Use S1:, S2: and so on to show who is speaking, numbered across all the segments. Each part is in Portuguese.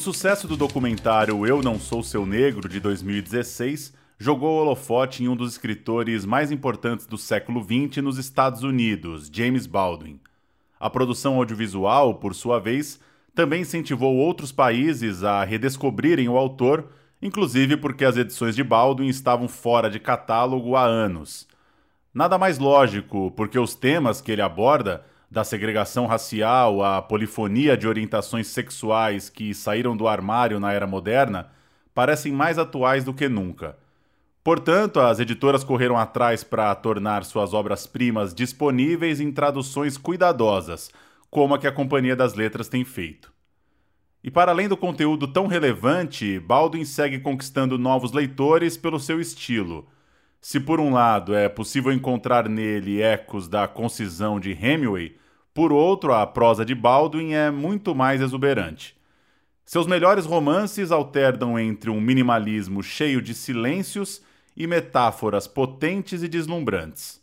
S1: sucesso do documentário Eu Não Sou Seu Negro, de 2016, jogou o holofote em um dos escritores mais importantes do século XX nos Estados Unidos, James Baldwin. A produção audiovisual, por sua vez, também incentivou outros países a redescobrirem o autor, inclusive porque as edições de Baldwin estavam fora de catálogo há anos. Nada mais lógico, porque os temas que ele aborda, da segregação racial à polifonia de orientações sexuais que saíram do armário na era moderna, parecem mais atuais do que nunca. Portanto, as editoras correram atrás para tornar suas obras-primas disponíveis em traduções cuidadosas, como a que a Companhia das Letras tem feito. E para além do conteúdo tão relevante, Baldwin segue conquistando novos leitores pelo seu estilo. Se por um lado é possível encontrar nele ecos da concisão de Hemingway, por outro, a prosa de Baldwin é muito mais exuberante. Seus melhores romances alternam entre um minimalismo cheio de silêncios e metáforas potentes e deslumbrantes.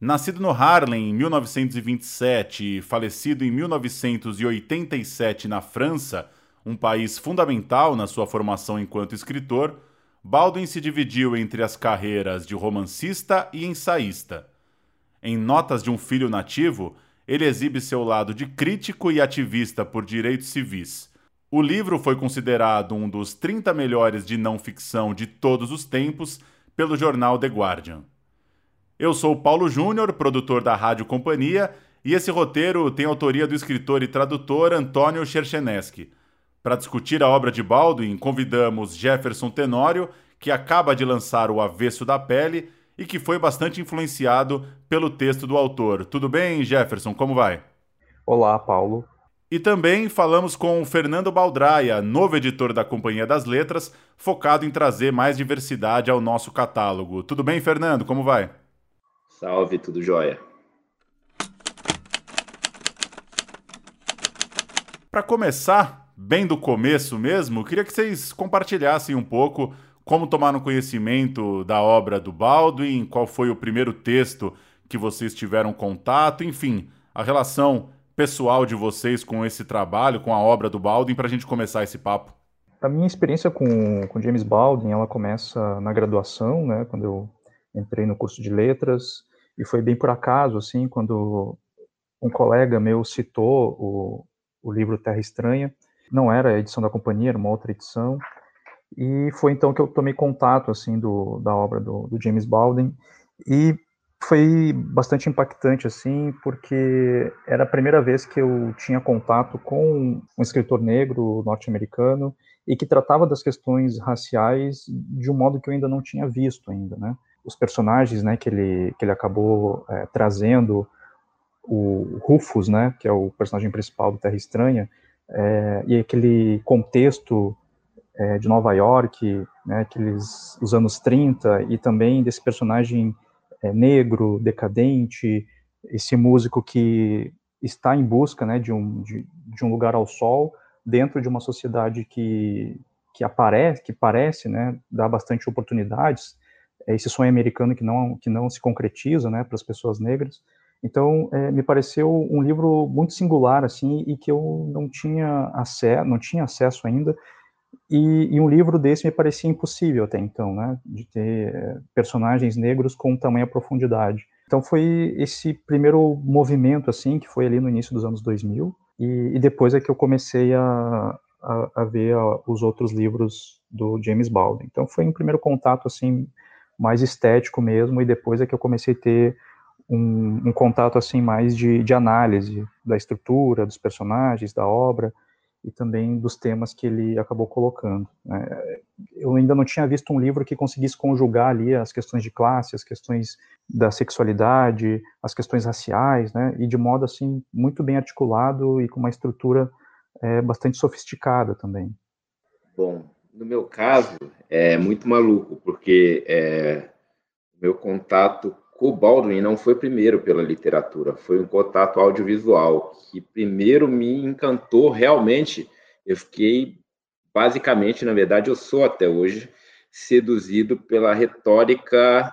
S1: Nascido no Harlem em 1927 e falecido em 1987 na França, um país fundamental na sua formação enquanto escritor, Baldwin se dividiu entre as carreiras de romancista e ensaísta. Em Notas de um Filho Nativo, ele exibe seu lado de crítico e ativista por direitos civis o livro foi considerado um dos 30 melhores de não ficção de todos os tempos pelo jornal The Guardian. Eu sou Paulo Júnior, produtor da Rádio Companhia, e esse roteiro tem autoria do escritor e tradutor Antônio Cherchenesky. Para discutir a obra de Baldwin, convidamos Jefferson Tenório, que acaba de lançar O Avesso da Pele e que foi bastante influenciado pelo texto do autor. Tudo bem, Jefferson? Como vai?
S2: Olá, Paulo.
S1: E também falamos com o Fernando Baldraia, novo editor da Companhia das Letras, focado em trazer mais diversidade ao nosso catálogo. Tudo bem, Fernando? Como vai?
S3: Salve, tudo jóia.
S1: Para começar, bem do começo mesmo, queria que vocês compartilhassem um pouco como tomaram conhecimento da obra do Baldwin, qual foi o primeiro texto que vocês tiveram contato, enfim, a relação pessoal de vocês com esse trabalho, com a obra do Baldwin, para a gente começar esse papo?
S2: A minha experiência com, com James Baldwin, ela começa na graduação, né, quando eu entrei no curso de letras, e foi bem por acaso, assim, quando um colega meu citou o, o livro Terra Estranha, não era a edição da companhia, era uma outra edição, e foi então que eu tomei contato, assim, do, da obra do, do James Baldwin, e foi bastante impactante, assim, porque era a primeira vez que eu tinha contato com um escritor negro norte-americano e que tratava das questões raciais de um modo que eu ainda não tinha visto ainda, né? Os personagens, né, que ele, que ele acabou é, trazendo, o Rufus, né, que é o personagem principal do Terra Estranha, é, e aquele contexto é, de Nova York, né, aqueles, os anos 30, e também desse personagem é, negro, decadente, esse músico que está em busca né, de, um, de, de, um lugar ao sol dentro de uma sociedade que, que aparece, que parece né, dar bastante oportunidades, é esse sonho americano que não, que não se concretiza né, para as pessoas negras. Então, é, me pareceu um livro muito singular, assim, e que eu não tinha acesso, não tinha acesso ainda, e, e, um livro desse me parecia impossível até então, né, de ter eh, personagens negros com tamanha profundidade. Então foi esse primeiro movimento, assim, que foi ali no início dos anos 2000, e, e depois é que eu comecei a, a, a ver a, os outros livros do James Baldwin. Então foi um primeiro contato, assim, mais estético mesmo, e depois é que eu comecei a ter um, um contato, assim, mais de, de análise da estrutura, dos personagens, da obra, e também dos temas que ele acabou colocando. Né? Eu ainda não tinha visto um livro que conseguisse conjugar ali as questões de classe, as questões da sexualidade, as questões raciais, né? e de modo assim muito bem articulado e com uma estrutura é, bastante sofisticada também.
S3: Bom, no meu caso é muito maluco porque é, meu contato o Baldwin não foi primeiro pela literatura, foi um contato audiovisual que primeiro me encantou realmente. Eu fiquei, basicamente, na verdade, eu sou até hoje seduzido pela retórica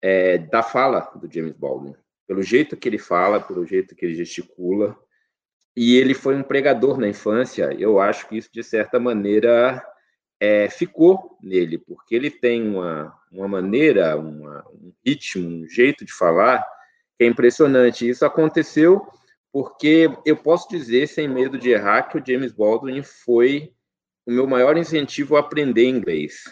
S3: é, da fala do James Baldwin, pelo jeito que ele fala, pelo jeito que ele gesticula. e ele foi um pregador na infância. Eu acho que isso, de certa maneira, é, ficou nele, porque ele tem uma, uma maneira, uma, um ritmo, um jeito de falar é impressionante. Isso aconteceu porque eu posso dizer, sem medo de errar, que o James Baldwin foi o meu maior incentivo a aprender inglês.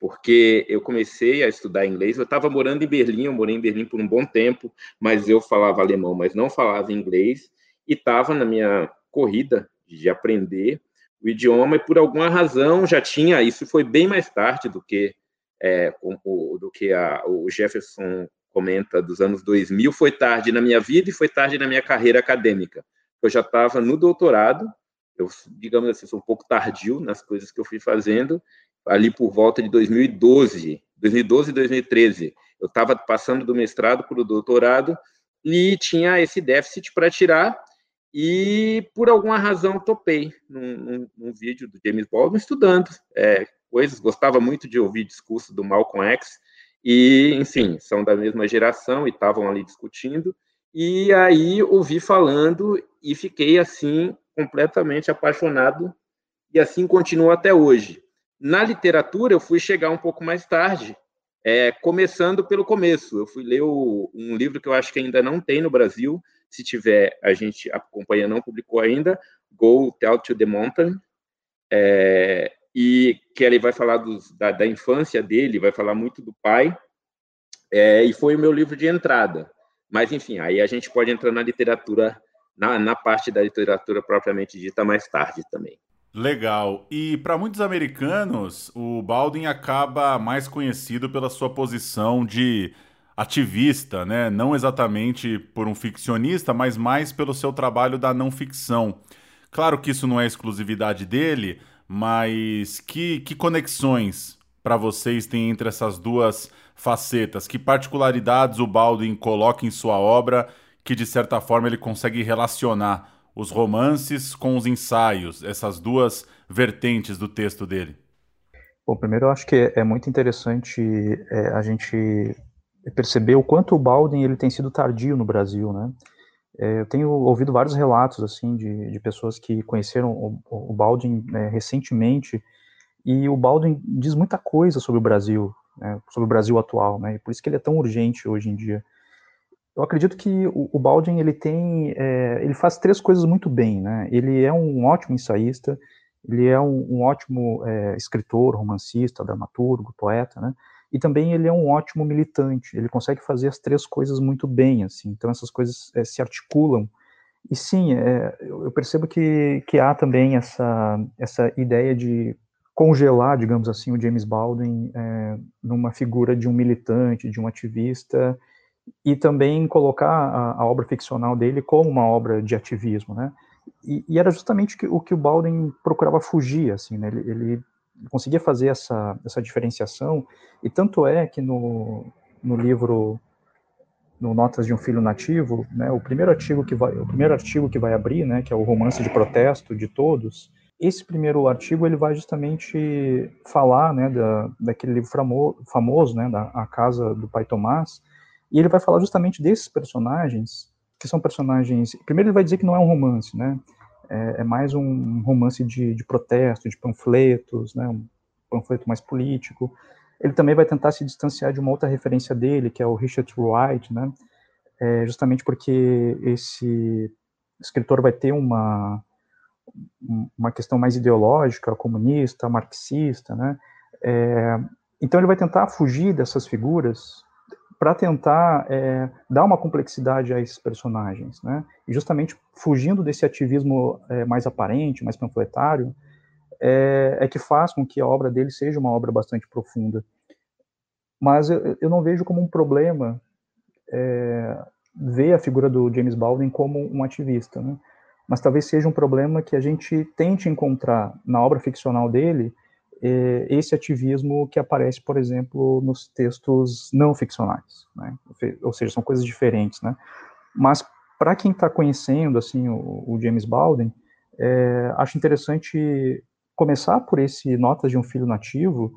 S3: Porque eu comecei a estudar inglês, eu estava morando em Berlim, eu morei em Berlim por um bom tempo, mas eu falava alemão, mas não falava inglês, e estava na minha corrida de aprender o idioma, e por alguma razão já tinha, isso foi bem mais tarde do que, é, o, do que a, o Jefferson comenta dos anos 2000, foi tarde na minha vida e foi tarde na minha carreira acadêmica. Eu já estava no doutorado, eu, digamos assim, sou um pouco tardio nas coisas que eu fui fazendo, ali por volta de 2012, 2012 e 2013. Eu estava passando do mestrado para o doutorado e tinha esse déficit para tirar, e por alguma razão topei num, num, num vídeo do James Baldwin estudando é, coisas, gostava muito de ouvir discurso do Malcolm X, e, enfim, são da mesma geração e estavam ali discutindo, e aí ouvi falando e fiquei assim completamente apaixonado e assim continuo até hoje. Na literatura eu fui chegar um pouco mais tarde, é, começando pelo começo. Eu fui ler o, um livro que eu acho que ainda não tem no Brasil, se tiver, a gente acompanha, não publicou ainda, Go Tell to the Mountain, é, e que ele vai falar dos, da, da, infância dele, vai falar muito do pai, é, e foi o meu livro de entrada. Mas, enfim, aí a gente pode entrar na literatura, na, na parte da literatura propriamente dita mais tarde também.
S1: Legal. E para muitos americanos, o Baldwin acaba mais conhecido pela sua posição de ativista, né? Não exatamente por um ficcionista, mas mais pelo seu trabalho da não ficção. Claro que isso não é exclusividade dele, mas que, que conexões para vocês tem entre essas duas facetas? Que particularidades o Baldwin coloca em sua obra que, de certa forma, ele consegue relacionar os romances com os ensaios, essas duas vertentes do texto dele?
S2: Bom, primeiro eu acho que é muito interessante é, a gente perceber o quanto o Baldwin ele tem sido tardio no Brasil, né? É, eu tenho ouvido vários relatos assim de, de pessoas que conheceram o, o Baldwin é, recentemente e o Baldwin diz muita coisa sobre o Brasil, né, sobre o Brasil atual, né, e por isso que ele é tão urgente hoje em dia. Eu acredito que o, o Baldwin ele tem, é, ele faz três coisas muito bem, né. Ele é um ótimo ensaísta, ele é um, um ótimo é, escritor, romancista, dramaturgo, poeta, né e também ele é um ótimo militante, ele consegue fazer as três coisas muito bem, assim, então essas coisas é, se articulam, e sim, é, eu percebo que, que há também essa, essa ideia de congelar, digamos assim, o James Baldwin é, numa figura de um militante, de um ativista, e também colocar a, a, obra ficcional dele como uma obra de ativismo, né? E, e era justamente o que o Baldwin procurava fugir, assim, né? Ele, ele conseguia fazer essa, essa diferenciação, e tanto é que no, no livro no Notas de um Filho Nativo, né, o primeiro artigo que vai, o primeiro artigo que vai abrir, né, que é o romance de protesto de todos, esse primeiro artigo ele vai justamente falar, né, da, daquele livro famoso, né, da A Casa do Pai Tomás, e ele vai falar justamente desses personagens, que são personagens. Primeiro ele vai dizer que não é um romance, né, é, é mais um romance de, de, protesto, de panfletos, né, um panfleto mais político. Ele também vai tentar se distanciar de uma outra referência dele, que é o Richard Wright, né, é, justamente porque esse escritor vai ter uma uma questão mais ideológica, comunista, marxista, né? É, então ele vai tentar fugir dessas figuras para tentar é, dar uma complexidade a esses personagens, né? E justamente fugindo desse ativismo é, mais aparente, mais panfletário, é, é, que faz com que a obra dele seja uma obra bastante profunda. Mas eu, eu não vejo como um problema é, ver a figura do James Baldwin como um ativista, né? Mas talvez seja um problema que a gente tente encontrar na obra ficcional dele é, esse ativismo que aparece, por exemplo, nos textos não ficcionais, né? ou seja, são coisas diferentes, né? Mas para quem está conhecendo assim o, o James Baldwin, é, acho interessante começar por esse Notas de um Filho Nativo,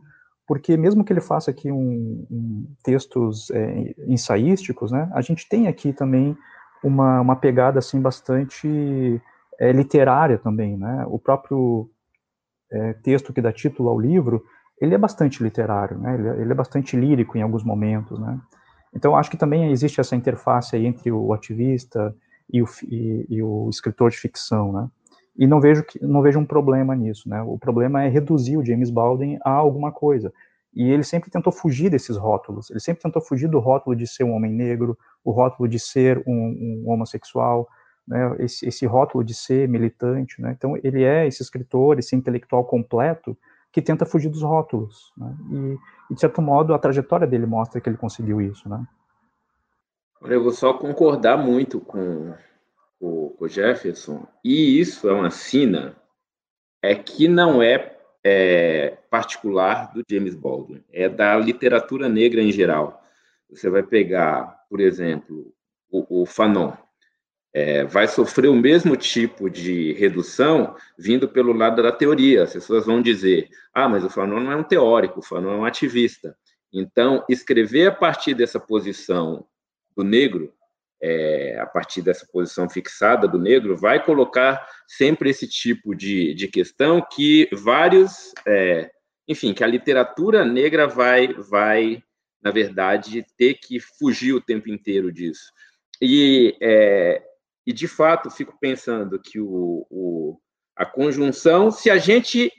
S2: porque mesmo que ele faça aqui um, um textos é, ensaísticos, né, a gente tem aqui também uma, uma pegada assim bastante é, literária também, né? O próprio é, texto que dá título ao livro, ele é bastante literário, né? Ele, ele, é bastante lírico em alguns momentos, né? Então acho que também existe essa interface entre o ativista e o, e, e o escritor de ficção, né? E não vejo que não vejo um problema nisso, né? O problema é reduzir o James Baldwin a alguma coisa. E ele sempre tentou fugir desses rótulos. Ele sempre tentou fugir do rótulo de ser um homem negro, o rótulo de ser um, um homossexual, né? esse, esse, rótulo de ser militante. Né? Então, ele é esse escritor, esse intelectual completo que tenta fugir dos rótulos. Né? E, e, de certo modo, a trajetória dele mostra que ele conseguiu isso. Né?
S3: Eu vou só concordar muito com o, o Jefferson, e isso é uma sina é que não é, é, particular do James Baldwin, é da literatura negra em geral. Você vai pegar, por exemplo, o, o Fanon, é, vai sofrer o mesmo tipo de redução vindo pelo lado da teoria. As pessoas vão dizer: ah, mas o Fanon não é um teórico, o Fanon é um ativista. Então, escrever a partir dessa posição do negro é, a partir dessa posição fixada do negro, vai colocar sempre esse tipo de, de questão que vários, é, enfim, que a literatura negra vai, vai, na verdade, ter que fugir o tempo inteiro disso. E, é, e de fato, fico pensando que o, o, a conjunção, se a gente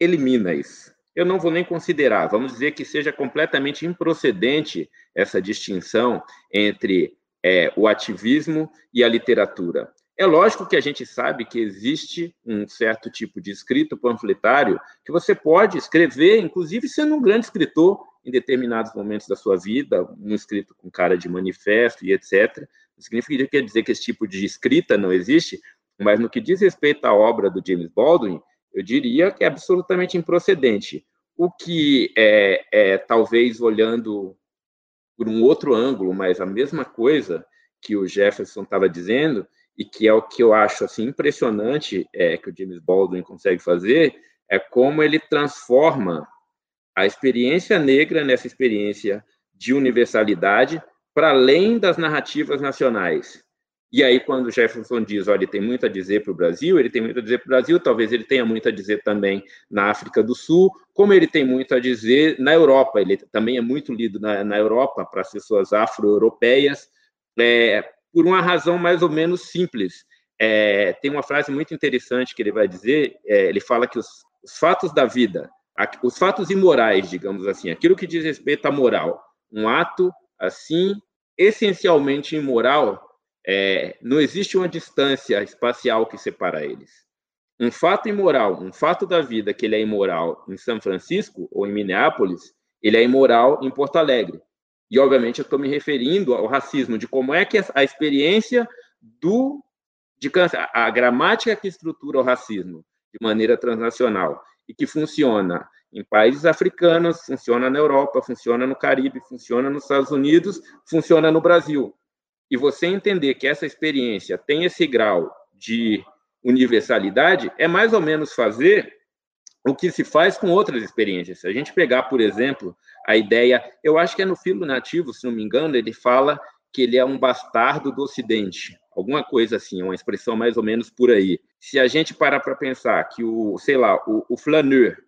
S3: elimina isso, eu não vou nem considerar, vamos dizer que seja completamente improcedente essa distinção entre é, o ativismo e a literatura. É lógico que a gente sabe que existe um certo tipo de escrito panfletário que você pode escrever, inclusive sendo um grande escritor em determinados momentos da sua vida, um escrito com cara de manifesto e etc. Significa quer dizer que esse tipo de escrita não existe, mas no que diz respeito à obra do James Baldwin, eu diria que é absolutamente improcedente. O que é, é talvez olhando por um outro ângulo, mas a mesma coisa que o Jefferson estava dizendo, e que é o que eu acho assim impressionante é, que o James Baldwin consegue fazer, é como ele transforma a experiência negra nessa experiência de universalidade para além das narrativas nacionais. E aí, quando Jefferson diz, olha, ele tem muito a dizer para o Brasil, ele tem muito a dizer para o Brasil, talvez ele tenha muito a dizer também na África do Sul, como ele tem muito a dizer na Europa. Ele também é muito lido na, na Europa para as pessoas afro-europeias, é, por uma razão mais ou menos simples. É, tem uma frase muito interessante que ele vai dizer, é, ele fala que os, os fatos da vida, os fatos imorais, digamos assim, aquilo que diz respeito à moral, um ato assim essencialmente imoral, é, não existe uma distância espacial que separa eles. Um fato imoral, um fato da vida que ele é imoral em São Francisco ou em Minneapolis, ele é imoral em Porto Alegre. E, obviamente, eu estou me referindo ao racismo, de como é que a experiência do de a gramática que estrutura o racismo de maneira transnacional e que funciona em países africanos, funciona na Europa, funciona no Caribe, funciona nos Estados Unidos, funciona no Brasil e você entender que essa experiência tem esse grau de universalidade, é mais ou menos fazer o que se faz com outras experiências. Se a gente pegar, por exemplo, a ideia, eu acho que é no Filo Nativo, se não me engano, ele fala que ele é um bastardo do Ocidente, alguma coisa assim, uma expressão mais ou menos por aí. Se a gente parar para pensar que o, sei lá, o, o flaneur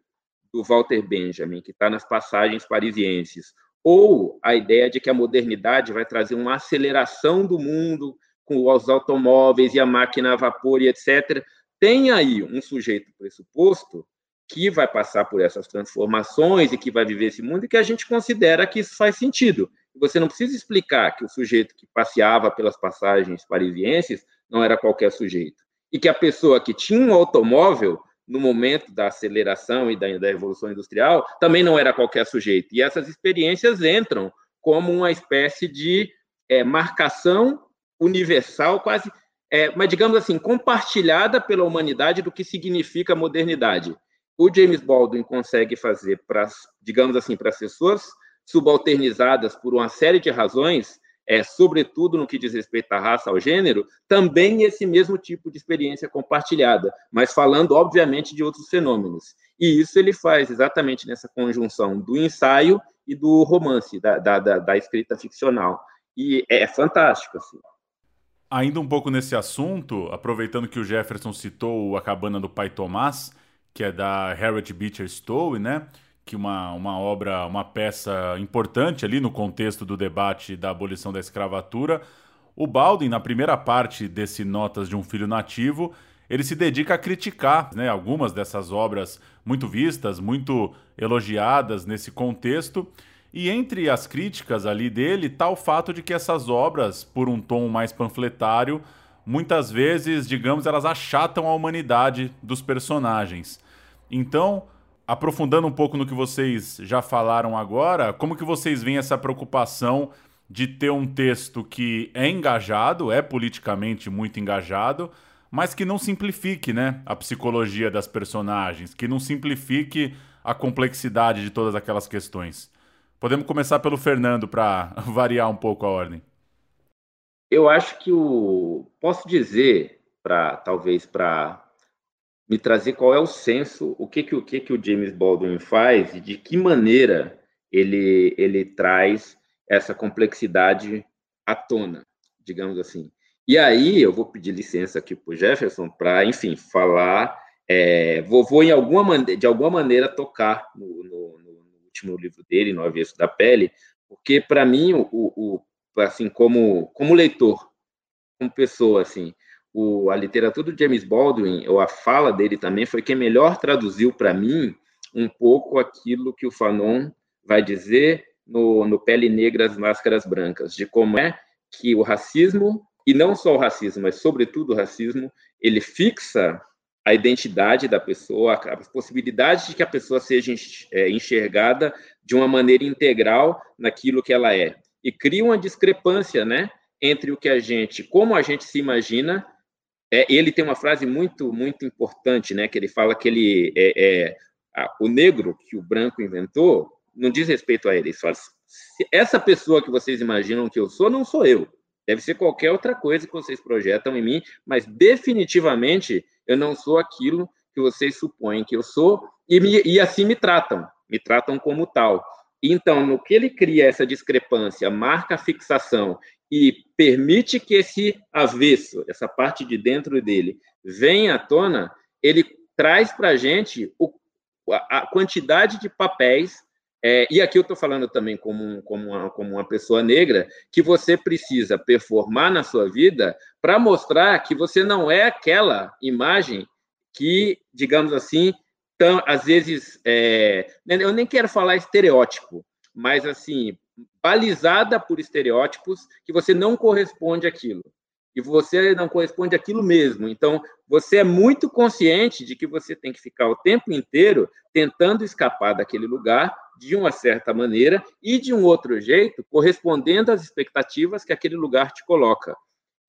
S3: do Walter Benjamin, que está nas passagens parisienses, ou a ideia de que a modernidade vai trazer uma aceleração do mundo com os automóveis e a máquina a vapor e etc. Tem aí um sujeito pressuposto que vai passar por essas transformações e que vai viver esse mundo e que a gente considera que isso faz sentido. Você não precisa explicar que o sujeito que passeava pelas passagens parisienses não era qualquer sujeito. E que a pessoa que tinha um automóvel no momento da aceleração e da, da evolução industrial, também não era qualquer sujeito. E essas experiências entram como uma espécie de é, marcação universal, quase, é, mas digamos assim, compartilhada pela humanidade do que significa modernidade. O James Baldwin consegue fazer para, digamos assim, para as pessoas subalternizadas por uma série de razões, é, sobretudo no que diz respeito à raça, ao gênero, também esse mesmo tipo de experiência compartilhada, mas falando, obviamente, de outros fenômenos. E isso ele faz exatamente nessa conjunção do ensaio e do romance, da, da, da, da escrita ficcional. E é fantástico, assim.
S1: Ainda um pouco nesse assunto, aproveitando que o Jefferson citou a cabana do pai Tomás, que é da Harriet Beecher Stowe, né? Que uma, uma obra, uma peça importante ali no contexto do debate da abolição da escravatura. O Baldwin, na primeira parte desse Notas de um Filho Nativo, ele se dedica a criticar né, algumas dessas obras muito vistas, muito elogiadas nesse contexto. E entre as críticas ali dele está o fato de que essas obras, por um tom mais panfletário, muitas vezes, digamos, elas achatam a humanidade dos personagens. Então, aprofundando um pouco no que vocês já falaram agora, como que vocês veem essa preocupação de ter um texto que é engajado, é politicamente muito engajado, mas que não simplifique, né, a psicologia das personagens, que não simplifique a complexidade de todas aquelas questões. Podemos começar pelo Fernando para variar um pouco a ordem.
S3: Eu acho que o posso dizer para talvez para me trazer qual é o senso, o que que o que que o James Baldwin faz e de que maneira ele ele traz essa complexidade à tona, digamos assim. E aí eu vou pedir licença aqui para o Jefferson para, enfim, falar, é, vou, vou em alguma de alguma maneira tocar no, no, no, último livro dele, No Avesso da Pele, porque para mim, o, o, assim, como, como leitor, como pessoa, assim, o, a literatura do James Baldwin, ou a fala dele também, foi quem melhor traduziu para mim um pouco aquilo que o Fanon vai dizer no, no Pele Negra, as Máscaras Brancas, de como é que o racismo, e não só o racismo, mas sobretudo o racismo, ele fixa a identidade da pessoa, a possibilidade de que a pessoa seja é, enxergada de uma maneira integral naquilo que ela é. E cria uma discrepância, né, entre o que a gente, como a gente se imagina é, ele tem uma frase muito, muito importante, né? Que ele fala que ele é, é a, o negro que o branco inventou não diz respeito a ele. Ele fala, essa pessoa que vocês imaginam que eu sou, não sou eu. Deve ser qualquer outra coisa que vocês projetam em mim, mas definitivamente eu não sou aquilo que vocês supõem que eu sou e, me, e assim me tratam, me tratam como tal. Então, no que ele cria essa discrepância, marca a fixação e permite que esse avesso, essa parte de dentro dele, venha à tona, ele traz para a gente a, quantidade de papéis, é, e aqui eu estou falando também como, como, uma, como uma pessoa negra, que você precisa performar na sua vida para mostrar que você não é aquela imagem que, digamos assim, tão, às vezes, é, eu nem quero falar estereótipo, mas assim, balizada por estereótipos que você não corresponde àquilo. E você não corresponde àquilo mesmo. Então, você é muito consciente de que você tem que ficar o tempo inteiro tentando escapar daquele lugar de uma certa maneira e de um outro jeito, correspondendo às expectativas que aquele lugar te coloca.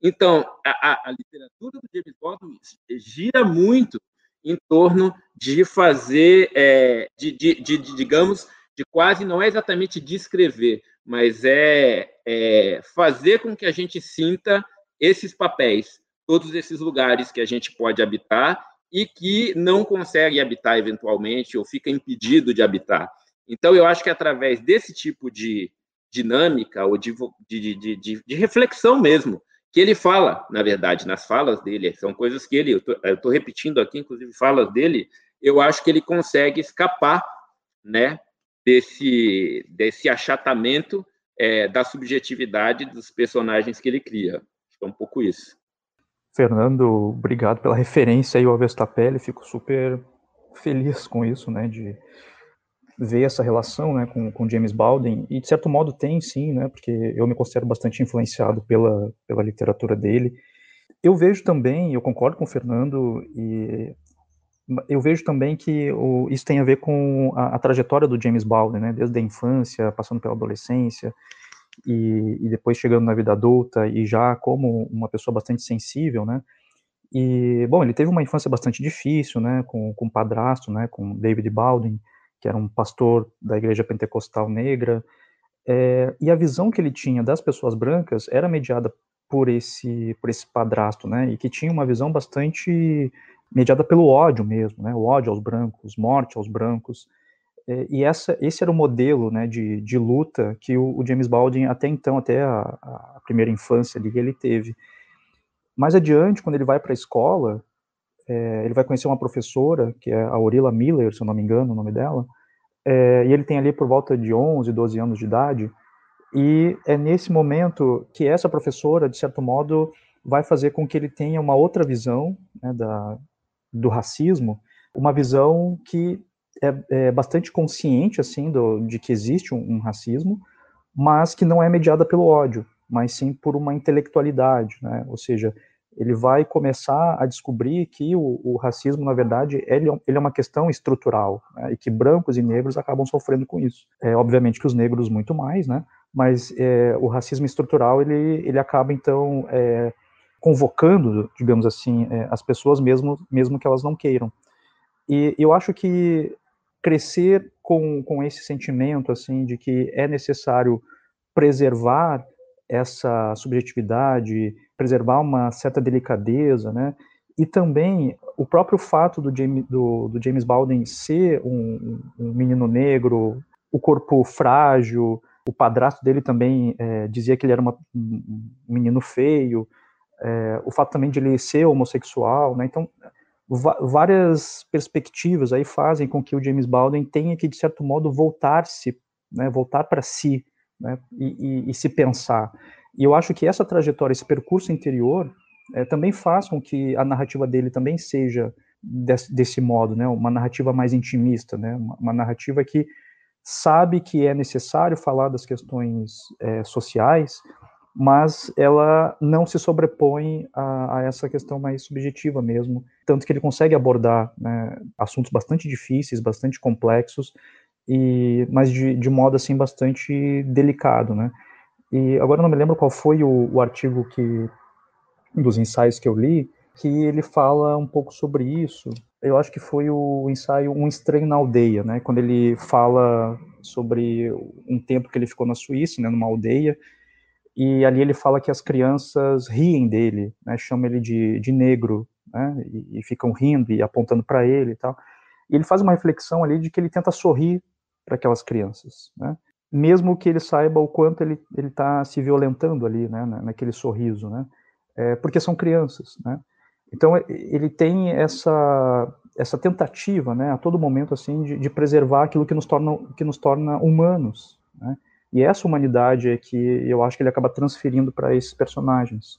S3: Então, a, a, a literatura do James Baldwin gira muito em torno de fazer, é, de, de, de, de, digamos, de quase não é exatamente descrever, mas é, é, fazer com que a gente sinta esses papéis, todos esses lugares que a gente pode habitar e que não consegue habitar eventualmente ou fica impedido de habitar. Então, eu acho que através desse tipo de dinâmica ou de, de, de, de, de reflexão mesmo, que ele fala, na verdade, nas falas dele, são coisas que ele, eu estou repetindo aqui, inclusive falas dele, eu acho que ele consegue escapar, né, desse, desse achatamento é, da subjetividade dos personagens que ele cria. Acho que é um pouco isso.
S2: Fernando, obrigado pela referência aí ao Vestapelli, fico super feliz com isso, né, de ver essa relação, né, com, com James Baldwin, e de certo modo tem sim, né, porque eu me considero bastante influenciado pela, pela literatura dele. Eu vejo também, eu concordo com o Fernando, e eu vejo também que o, isso tem a ver com a, a, trajetória do James Baldwin, né, desde a infância, passando pela adolescência, e, e, depois chegando na vida adulta, e já como uma pessoa bastante sensível, né, e, bom, ele teve uma infância bastante difícil, né, com, com o padrasto, né, com David Baldwin, que era um pastor da igreja pentecostal negra, é, e a visão que ele tinha das pessoas brancas era mediada por esse, por esse padrasto, né, e que tinha uma visão bastante mediada pelo ódio mesmo, né, o ódio aos brancos, morte aos brancos, é, e essa, esse era o modelo, né, de, de luta que o, o James Baldwin até então, até a, a primeira infância ali, ele teve. Mais adiante, quando ele vai para a escola, é, ele vai conhecer uma professora, que é a Aurila Miller, se eu não me engano o nome dela, é, e ele tem ali por volta de 11, 12 anos de idade, e é nesse momento que essa professora, de certo modo, vai fazer com que ele tenha uma outra visão né, da, do racismo, uma visão que é, é bastante consciente assim do, de que existe um, um, racismo, mas que não é mediada pelo ódio, mas sim por uma intelectualidade, né? Ou seja, ele vai começar a descobrir que o, o racismo, na verdade, ele, é ele é uma questão estrutural, né? e que brancos e negros acabam sofrendo com isso. É, obviamente que os negros muito mais, né? Mas é, o racismo estrutural, ele, ele acaba, então, é, convocando, digamos assim, é, as pessoas mesmo, mesmo que elas não queiram. E eu acho que crescer com, com esse sentimento, assim, de que é necessário preservar essa subjetividade, preservar uma certa delicadeza, né? E também o próprio fato do James, do, do James Baldwin ser um, um, menino negro, o corpo frágil, o padrasto dele também é, dizia que ele era uma, um menino feio, é, o fato também de ele ser homossexual, né? Então, várias perspectivas aí fazem com que o James Baldwin tenha que, de certo modo, voltar-se, né? Voltar para si, né? E, e, e, se pensar. E eu acho que essa trajetória, esse percurso interior, é, também faz com que a narrativa dele também seja desse, desse modo, né? Uma narrativa mais intimista, né? Uma, uma narrativa que sabe que é necessário falar das questões é, sociais, mas ela não se sobrepõe a, a, essa questão mais subjetiva mesmo, tanto que ele consegue abordar né, assuntos bastante difíceis, bastante complexos, e mas de, de modo assim bastante delicado, né? E agora não me lembro qual foi o, o artigo que dos ensaios que eu li que ele fala um pouco sobre isso. Eu acho que foi o ensaio Um Estranho na Aldeia, né? Quando ele fala sobre um tempo que ele ficou na Suíça, né, numa aldeia, e ali ele fala que as crianças riem dele, né, chamam ele de, de negro, né, e, e ficam rindo e apontando para ele e tal. E ele faz uma reflexão ali de que ele tenta sorrir para aquelas crianças, né, mesmo que ele saiba o quanto ele ele está se violentando ali, né, naquele sorriso, né, é, porque são crianças, né. Então ele tem essa essa tentativa, né, a todo momento assim de, de preservar aquilo que nos torna que nos torna humanos, né, e essa humanidade é que eu acho que ele acaba transferindo para esses personagens.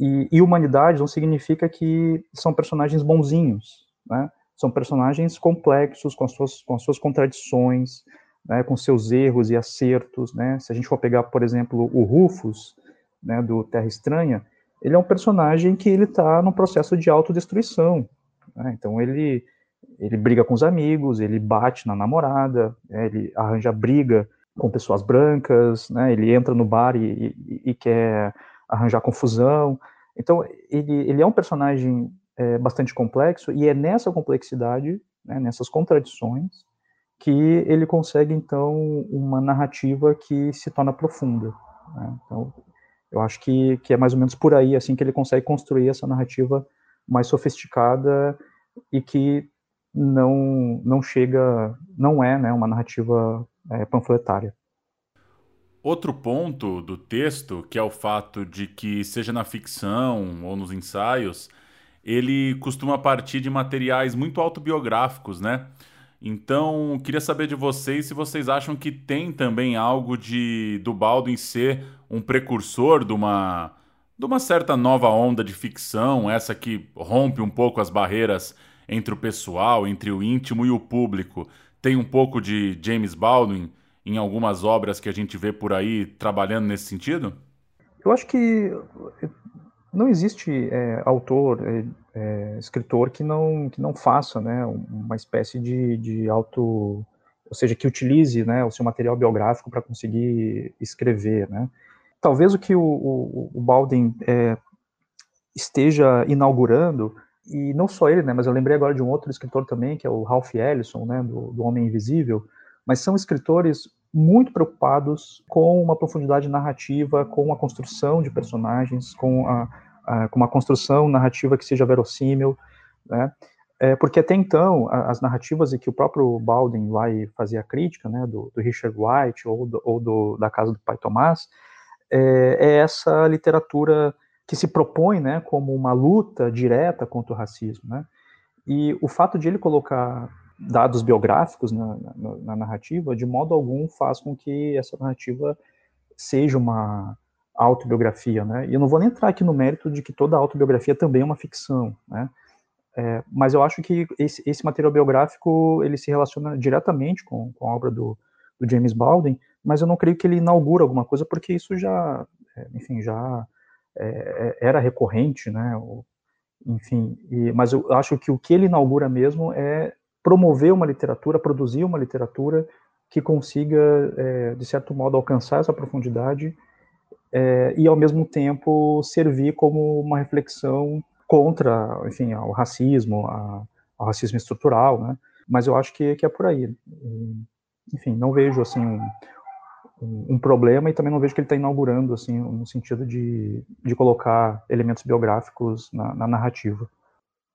S2: E, e, humanidade não significa que são personagens bonzinhos, né? São personagens complexos, com as suas, com as suas contradições, né? com seus erros e acertos, né? Se a gente for pegar, por exemplo, o Rufus, né, do Terra Estranha, ele é um personagem que ele está no processo de autodestruição. Né? Então ele ele briga com os amigos, ele bate na namorada, né? ele arranja briga com pessoas brancas, né? Ele entra no bar e, e, e quer arranjar confusão. Então, ele, ele é um personagem é, bastante complexo e é nessa complexidade, né, nessas contradições, que ele consegue, então, uma narrativa que se torna profunda. Né? Então, eu acho que, que é mais ou menos por aí, assim, que ele consegue construir essa narrativa mais sofisticada e que não, não chega, não é, né, uma narrativa é, panfletária.
S1: Outro ponto do texto, que é o fato de que, seja na ficção ou nos ensaios, ele costuma partir de materiais muito autobiográficos, né? Então, queria saber de vocês se vocês acham que tem também algo de do Baldwin ser um precursor de uma, de uma certa nova onda de ficção, essa que rompe um pouco as barreiras entre o pessoal, entre o íntimo e o público tem um pouco de James Baldwin em algumas obras que a gente vê por aí trabalhando nesse sentido?
S2: Eu acho que não existe é, autor, é, é, escritor que não que não faça, né, uma espécie de, de auto, ou seja, que utilize, né, o seu material biográfico para conseguir escrever, né. Talvez o que o, o, o Baldwin esteja inaugurando e não só ele, né, mas eu lembrei agora de um outro escritor também, que é o Ralph Ellison, né, do, do Homem Invisível, mas são escritores muito preocupados com uma profundidade narrativa, com a construção de personagens, com, a, a, com uma construção narrativa que seja verossímil, né, é, porque até então, as narrativas em que o próprio Baldwin vai fazer a crítica, né, do, do Richard White ou, do, ou do, da Casa do Pai Tomás, é, é essa literatura que se propõe, né, como uma luta direta contra o racismo, né? E o fato de ele colocar dados biográficos na, na, na, narrativa, de modo algum faz com que essa narrativa seja uma autobiografia, né? E eu não vou nem entrar aqui no mérito de que toda autobiografia também é uma ficção, né? É, mas eu acho que esse, esse, material biográfico ele se relaciona diretamente com, com a obra do, do, James Baldwin, mas eu não creio que ele inaugura alguma coisa porque isso já, é, enfim, já é, é era recorrente, né? O, enfim, e, mas eu acho que o que ele inaugura mesmo é promover uma literatura, produzir uma literatura que consiga, é, de certo modo, alcançar essa profundidade é, e, ao mesmo tempo, servir como uma reflexão contra, enfim, o racismo, a, ao racismo estrutural, né? Mas eu acho que, que é por aí. enfim, não vejo, assim, um, um, problema e também não vejo que ele está inaugurando, assim, no sentido de, de colocar elementos biográficos na, na narrativa.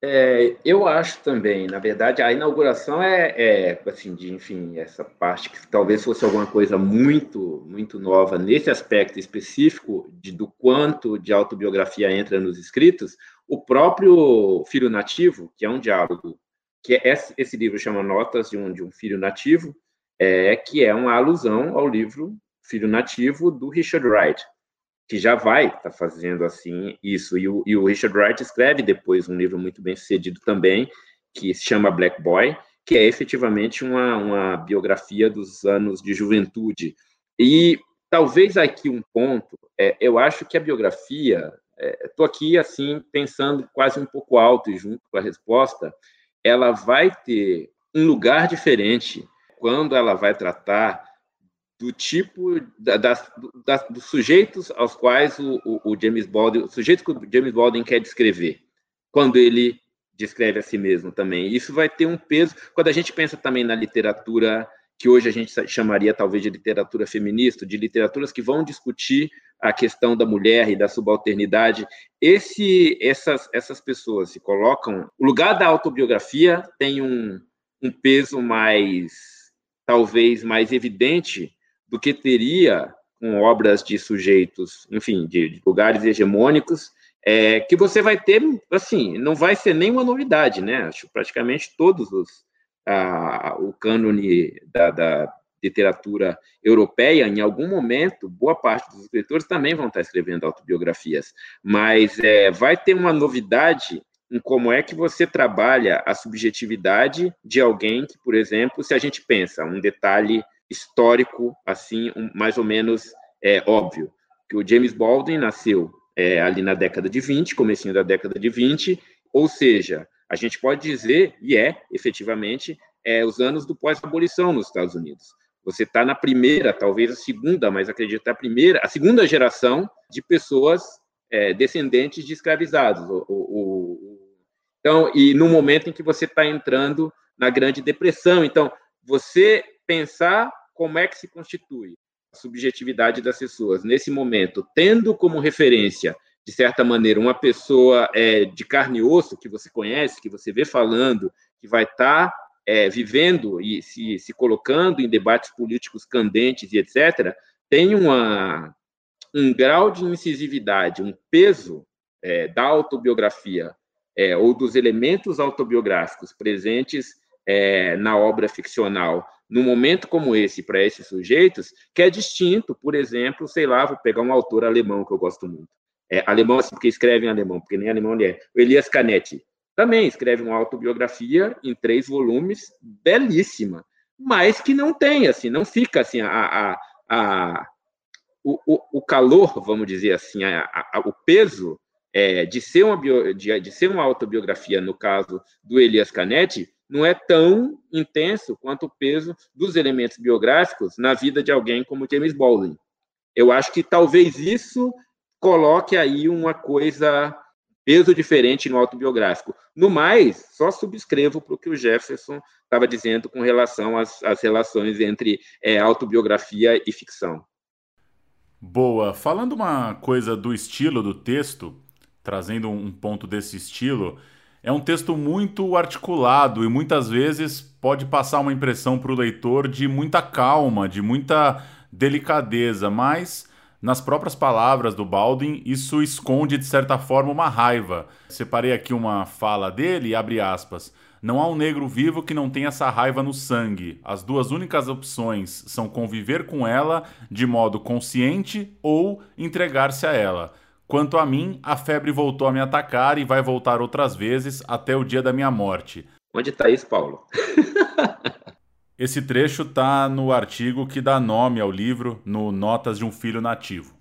S3: É, eu acho também, na verdade, a inauguração é, é, assim, de, enfim, essa parte que talvez fosse alguma coisa muito, muito nova nesse aspecto específico de, do quanto de autobiografia entra nos escritos, o próprio Filho Nativo, que é um diálogo, que é, esse, esse livro chama Notas de um, de um Filho Nativo, é, que é uma alusão ao livro Filho Nativo do Richard Wright, que já vai estar tá fazendo assim isso. E o, e o, Richard Wright escreve depois um livro muito bem sucedido também, que se chama Black Boy, que é efetivamente uma, uma biografia dos anos de juventude. E talvez aqui um ponto, é, eu acho que a biografia, estou é, aqui assim pensando quase um pouco alto e junto com a resposta, ela vai ter um lugar diferente quando ela vai tratar do tipo da, das, das, dos sujeitos aos quais o, o, o James Baldwin, o sujeito que o James Baldwin quer descrever, quando ele descreve a si mesmo também. Isso vai ter um peso quando a gente pensa também na literatura que hoje a gente chamaria talvez de literatura feminista, de literaturas que vão discutir a questão da mulher e da subalternidade. Esse, essas, essas pessoas se colocam. O lugar da autobiografia tem um, um peso mais, talvez, mais evidente do que teria com obras de sujeitos, enfim, de, lugares hegemônicos, é, que você vai ter, assim, não vai ser nenhuma novidade, né? Acho praticamente todos os a, o cânone da, da, literatura europeia, em algum momento, boa parte dos escritores também vão estar escrevendo autobiografias, mas é, vai ter uma novidade em como é que você trabalha a subjetividade de alguém que, por exemplo, se a gente pensa, um detalhe histórico, assim, um, mais ou menos é, óbvio, que o James Baldwin nasceu é, ali na década de 20, comecinho da década de 20, ou seja, a gente pode dizer, e é, efetivamente, é, os anos do pós-abolição nos Estados Unidos. Você está na primeira, talvez a segunda, mas acredito a primeira, a segunda geração de pessoas é, descendentes de escravizados. O, o, o, então, e no momento em que você está entrando na Grande Depressão. Então, você pensar como é que se constitui a subjetividade das pessoas nesse momento, tendo como referência, de certa maneira, uma pessoa é, de carne e osso que você conhece, que você vê falando, que vai estar tá, é, vivendo e se, se colocando em debates políticos candentes e etc., tem uma, um grau de incisividade, um peso é, da autobiografia é, ou dos elementos autobiográficos presentes é, na obra ficcional num momento como esse, para esses sujeitos, que é distinto, por exemplo, sei lá, vou pegar um autor alemão que eu gosto muito. É, alemão, assim, porque escreve em alemão, porque nem alemão ele é. O Elias Canetti. Também escreve uma autobiografia em três volumes, belíssima, mas que não tem, assim, não fica assim, a, a, a o, o, calor, vamos dizer assim, a, a, o peso é, de, ser uma bio, de, de ser uma autobiografia, no caso do Elias Canetti, não é tão intenso quanto o peso dos elementos biográficos na vida de alguém como James Baldwin. Eu acho que talvez isso coloque aí uma coisa, peso diferente no autobiográfico. No mais, só subscrevo para o que o Jefferson estava dizendo com relação às, às relações entre é, autobiografia e ficção.
S1: Boa. Falando uma coisa do estilo do texto, trazendo um ponto desse estilo, é um texto muito articulado e muitas vezes pode passar uma impressão para o leitor de muita calma, de muita delicadeza, mas nas próprias palavras do Baldwin, isso esconde de certa forma uma raiva. Separei aqui uma fala dele, abre aspas. Não há um negro vivo que não tenha essa raiva no sangue. As duas únicas opções são conviver com ela de modo consciente ou entregar-se a ela. Quanto a mim, a febre voltou a me atacar e vai voltar outras vezes até o dia da minha morte.
S3: Onde está isso, Paulo?
S1: Esse trecho está no artigo que dá nome ao livro, no Notas de um Filho Nativo.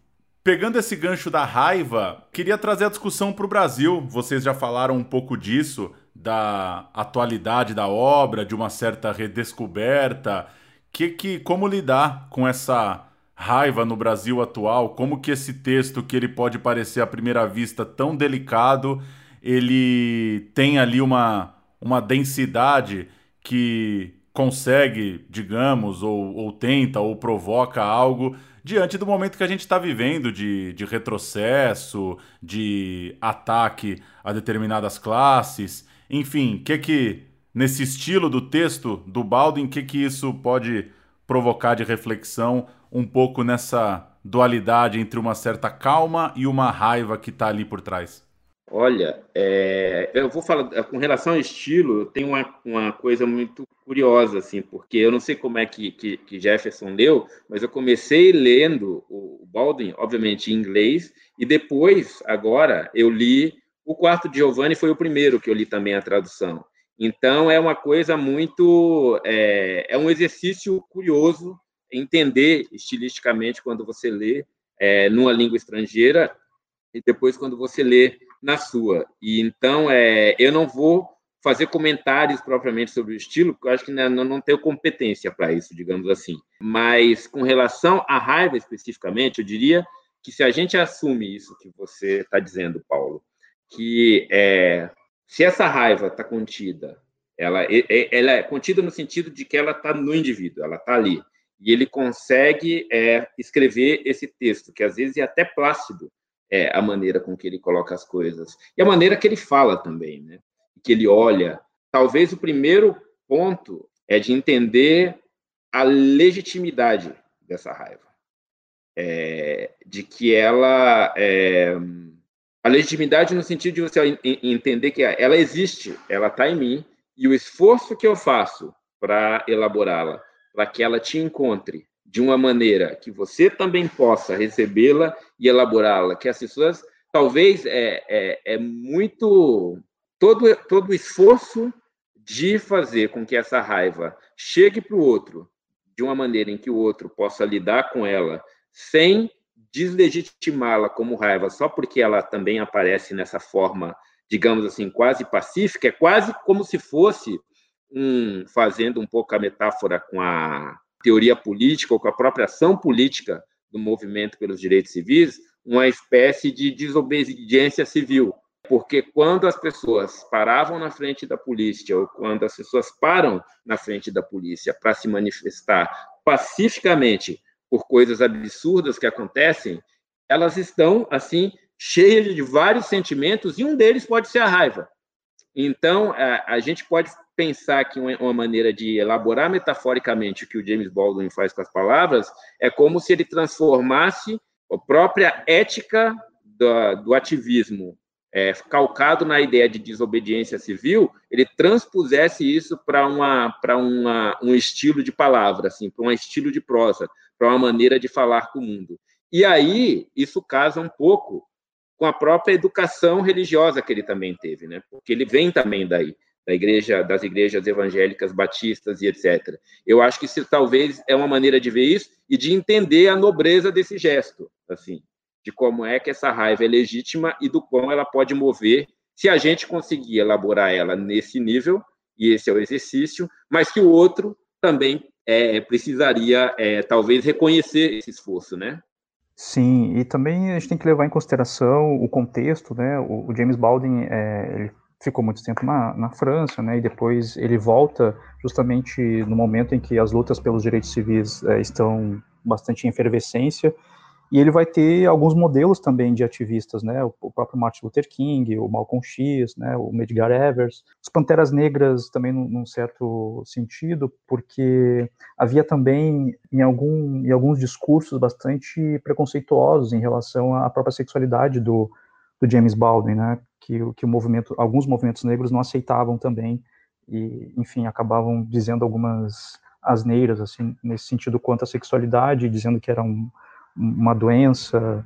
S1: Pegando esse gancho da raiva, queria trazer a discussão para o Brasil. Vocês já falaram um pouco disso, da atualidade da obra, de uma certa redescoberta. Que, que, como lidar com essa raiva no Brasil atual? Como que esse texto, que ele pode parecer à primeira vista tão delicado, ele tem ali uma, uma densidade que consegue, digamos, ou, ou tenta, ou provoca algo diante do momento que a gente está vivendo de, de retrocesso, de ataque a determinadas classes, enfim, que que nesse estilo do texto do Baldwin, o que que isso pode provocar de reflexão um pouco nessa dualidade entre uma certa calma e uma raiva que está ali por trás?
S3: Olha, é, eu vou falar com relação ao estilo, tem uma, uma coisa muito curiosa, assim, porque eu não sei como é que, que, que Jefferson leu, mas eu comecei lendo o, o Baldwin, obviamente em inglês, e depois, agora, eu li o quarto de Giovanni foi o primeiro que eu li também a tradução. Então é uma coisa muito é, é um exercício curioso entender estilisticamente quando você lê é, numa língua estrangeira e depois quando você lê na sua. E então é, eu não vou fazer comentários propriamente sobre o estilo, porque eu acho que não, não tenho competência para isso, digamos assim. Mas com relação à raiva especificamente, eu diria que se a gente assume isso que você está dizendo, Paulo, que é, se essa raiva está contida, ela, ela é contida no sentido de que ela está no indivíduo, ela está ali e ele consegue é, escrever esse texto, que às vezes é até plácido, é, a maneira com que ele coloca as coisas, e a maneira que ele fala também, né? que ele olha. Talvez o primeiro ponto é de entender a legitimidade dessa raiva, é, de que ela. É, a legitimidade no sentido de você entender que ela existe, ela está em mim, e o esforço que eu faço para elaborá-la para que ela te encontre de uma maneira que você também possa recebê-la e elaborá-la, que as pessoas talvez é, é, é muito todo todo o esforço de fazer com que essa raiva chegue para o outro de uma maneira em que o outro possa lidar com ela sem deslegitimá-la como raiva só porque ela também aparece nessa forma, digamos assim, quase pacífica, é quase como se fosse um, fazendo um pouco a metáfora com a teoria política ou com a própria ação política do movimento pelos direitos civis, uma espécie de desobediência civil. Porque quando as pessoas paravam na frente da polícia, ou quando as pessoas param na frente da polícia para se manifestar pacificamente por coisas absurdas que acontecem, elas estão, assim, cheias de vários sentimentos, e um deles pode ser a raiva. Então, a, a gente pode pensar que uma, uma, maneira de elaborar metaforicamente o que o James Baldwin faz com as palavras é como se ele transformasse a própria ética do, do ativismo, é, calcado na ideia de desobediência civil, ele transpusesse isso para uma para um estilo de palavra, assim, para um estilo de prosa, para uma maneira de falar com o mundo. E aí isso casa um pouco com a própria educação religiosa que ele também teve, né? Porque ele vem também daí, da igreja, das igrejas evangélicas, batistas e etc. Eu acho que isso talvez é uma maneira de ver isso e de entender a nobreza desse gesto, assim, de como é que essa raiva é legítima e do quão ela pode mover, se a gente conseguir elaborar ela nesse nível, e esse é o exercício, mas que o outro também é, precisaria, é, talvez, reconhecer esse esforço, né?
S2: Sim, e também a gente tem que levar em consideração o contexto, né? O, James Baldwin, é, ele ficou muito tempo na, na França, né? E depois ele volta justamente no momento em que as lutas pelos direitos civis é, estão bastante em efervescência. E ele vai ter alguns modelos também de ativistas, né? O próprio Martin Luther King, o Malcolm X, né? O Medgar Evers, os Panteras Negras também num, num certo sentido, porque havia também em, algum, em alguns discursos bastante preconceituosos em relação à própria sexualidade do, do James Baldwin, né? Que, que o movimento, alguns movimentos negros não aceitavam também e, enfim, acabavam dizendo algumas asneiras, assim, nesse sentido quanto à sexualidade, dizendo que era um uma doença,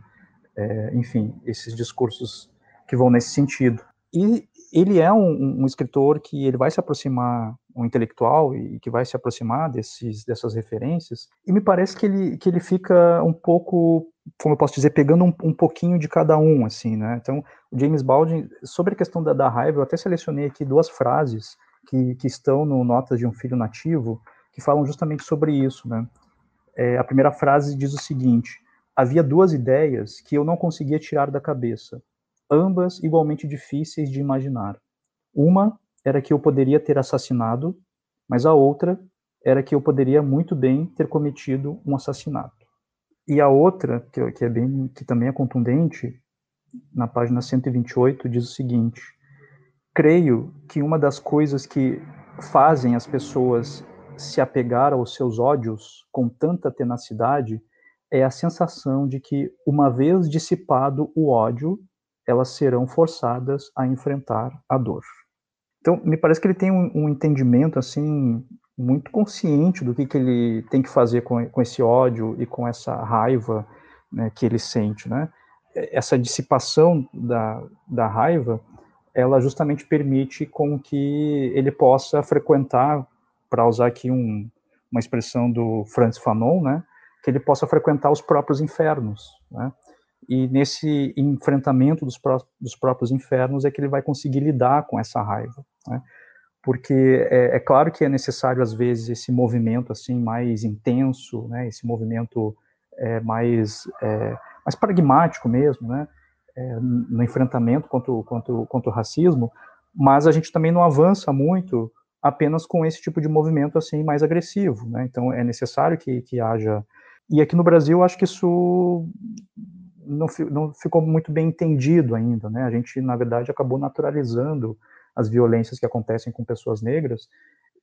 S2: é, enfim, esses discursos que vão nesse sentido. E ele é um, um, escritor que ele vai se aproximar, um intelectual e que vai se aproximar desses, dessas referências. E me parece que ele, que ele fica um pouco, como eu posso dizer, pegando um, um pouquinho de cada um, assim, né? Então, o James Baldwin, sobre a questão da, da raiva, eu até selecionei aqui duas frases que, que estão no Notas de um Filho Nativo, que falam justamente sobre isso, né? É, a primeira frase diz o seguinte: havia duas ideias que eu não conseguia tirar da cabeça, ambas igualmente difíceis de imaginar. Uma era que eu poderia ter assassinado, mas a outra era que eu poderia muito bem ter cometido um assassinato. E a outra, que, que é bem, que também é contundente, na página 128 diz o seguinte: creio que uma das coisas que fazem as pessoas se apegar aos seus ódios com tanta tenacidade é a sensação de que, uma vez dissipado o ódio, elas serão forçadas a enfrentar a dor. Então, me parece que ele tem um, um entendimento assim muito consciente do que, que ele tem que fazer com, com esse ódio e com essa raiva né, que ele sente, né? Essa dissipação da, da raiva, ela justamente permite com que ele possa frequentar para usar aqui um, uma expressão do Franz Fanon, né, que ele possa frequentar os próprios infernos, né, e nesse enfrentamento dos, pró dos próprios infernos é que ele vai conseguir lidar com essa raiva, né, porque é, é, claro que é necessário às vezes esse movimento assim mais intenso, né, esse movimento é, mais é, mais pragmático mesmo, né, é, no enfrentamento contra, contra, contra o racismo, mas a gente também não avança muito apenas com esse tipo de movimento assim mais agressivo, né? Então é necessário que, que haja. E aqui no Brasil acho que isso não, não ficou muito bem entendido ainda, né? A gente na verdade acabou naturalizando as violências que acontecem com pessoas negras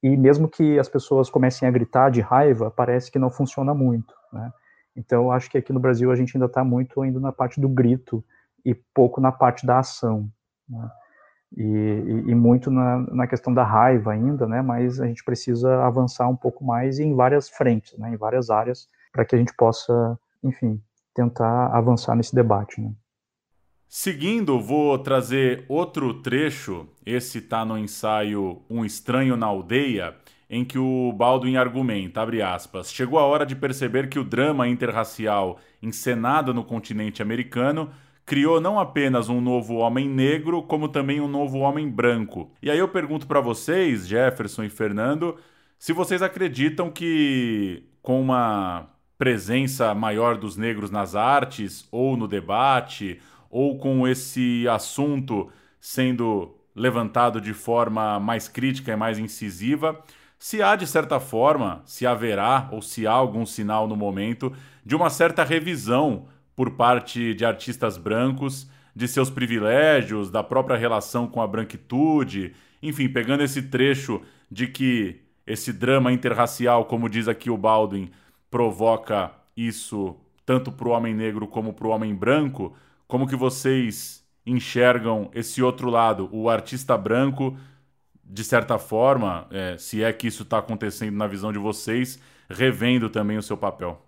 S2: e mesmo que as pessoas comecem a gritar de raiva, parece que não funciona muito, né? Então acho que aqui no Brasil a gente ainda está muito indo na parte do grito e pouco na parte da ação. Né? e, e, e muito na, na, questão da raiva ainda, né? Mas a gente precisa avançar um pouco mais em várias frentes, né? Em várias áreas para que a gente possa, enfim, tentar avançar nesse debate, né?
S1: Seguindo, vou trazer outro trecho. Esse está no ensaio Um Estranho na Aldeia, em que o Baldwin argumenta, aspas, chegou a hora de perceber que o drama interracial encenado no continente americano criou não apenas um novo homem negro, como também um novo homem branco. E aí eu pergunto para vocês, Jefferson e Fernando, se vocês acreditam que com uma presença maior dos negros nas artes ou no debate, ou com esse assunto sendo levantado de forma mais crítica e mais incisiva, se há de certa forma, se haverá ou se há algum sinal no momento de uma certa revisão por parte de artistas brancos, de seus privilégios, da própria relação com a branquitude, enfim, pegando esse trecho de que esse drama interracial, como diz aqui o Baldwin, provoca isso tanto para o homem negro como para o homem branco, como que vocês enxergam esse outro lado, o artista branco, de certa forma, é, se é que isso está acontecendo na visão de vocês, revendo também o seu papel?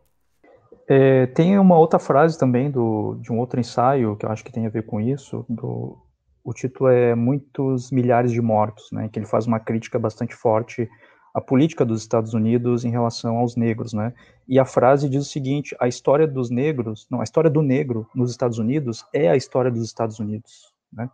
S2: É, tem uma outra frase também do, de um outro ensaio que eu acho que tem a ver com isso. Do, o título é Muitos Milhares de Mortos, né, que ele faz uma crítica bastante forte à política dos Estados Unidos em relação aos negros, né? E a frase diz o seguinte: a história dos negros, não, a história do negro nos Estados Unidos é a história dos Estados Unidos, né?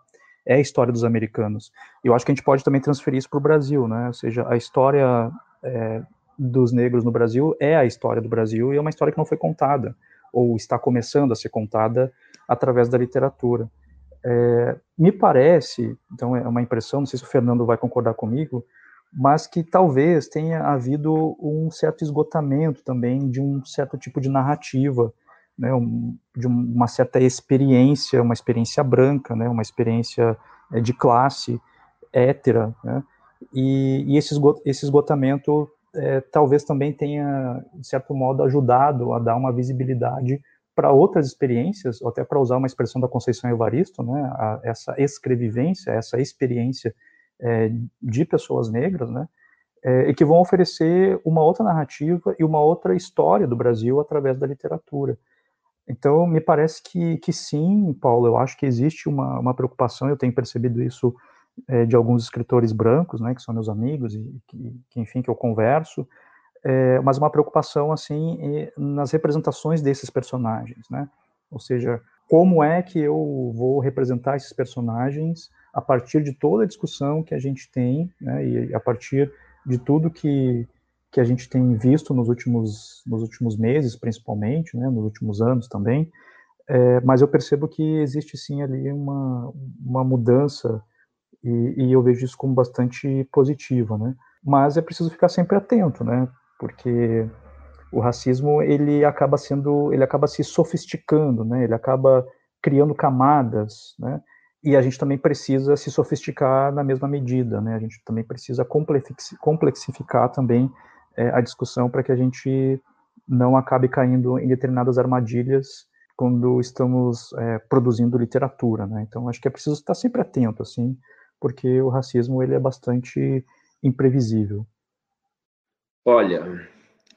S2: É a história dos americanos. Eu acho que a gente pode também transferir isso para o Brasil, né? Ou seja, a história é, dos negros no Brasil é a história do Brasil e é uma história que não foi contada, ou está começando a ser contada através da literatura. É, me parece, então é uma impressão, não sei se o Fernando vai concordar comigo, mas que talvez tenha havido um certo esgotamento também de um certo tipo de narrativa né, um, de uma certa experiência, uma experiência branca, né, uma experiência é, de classe hétera, né, e, e esse, esse esgotamento é, talvez também tenha, de certo modo, ajudado a dar uma visibilidade para outras experiências, ou até para usar uma expressão da Conceição Evaristo, né, a, essa escrevivência, essa experiência é, de pessoas negras, né, é, e que vão oferecer uma outra narrativa e uma outra história do Brasil através da literatura. Então, me parece que, que sim, Paulo, eu acho que existe uma, uma preocupação, eu tenho percebido isso é, de alguns escritores brancos, né, que são meus amigos e que, que enfim, que eu converso, é, mas uma preocupação, assim, nas representações desses personagens, né, ou seja, como é que eu vou representar esses personagens a partir de toda a discussão que a gente tem, né, e a partir de tudo que, que a gente tem visto nos últimos, nos últimos meses, principalmente, né, nos últimos anos também, é, mas eu percebo que existe sim ali uma, uma mudança e, e, eu vejo isso como bastante positiva, né? Mas é preciso ficar sempre atento, né? Porque o racismo ele acaba sendo, ele acaba se sofisticando, né? Ele acaba criando camadas, né? E a gente também precisa se sofisticar na mesma medida, né? A gente também precisa complexificar também é, a discussão para que a gente não acabe caindo em determinadas armadilhas quando estamos é, produzindo literatura, né? Então acho que é preciso estar sempre atento, assim, porque o racismo ele é bastante imprevisível.
S3: Olha,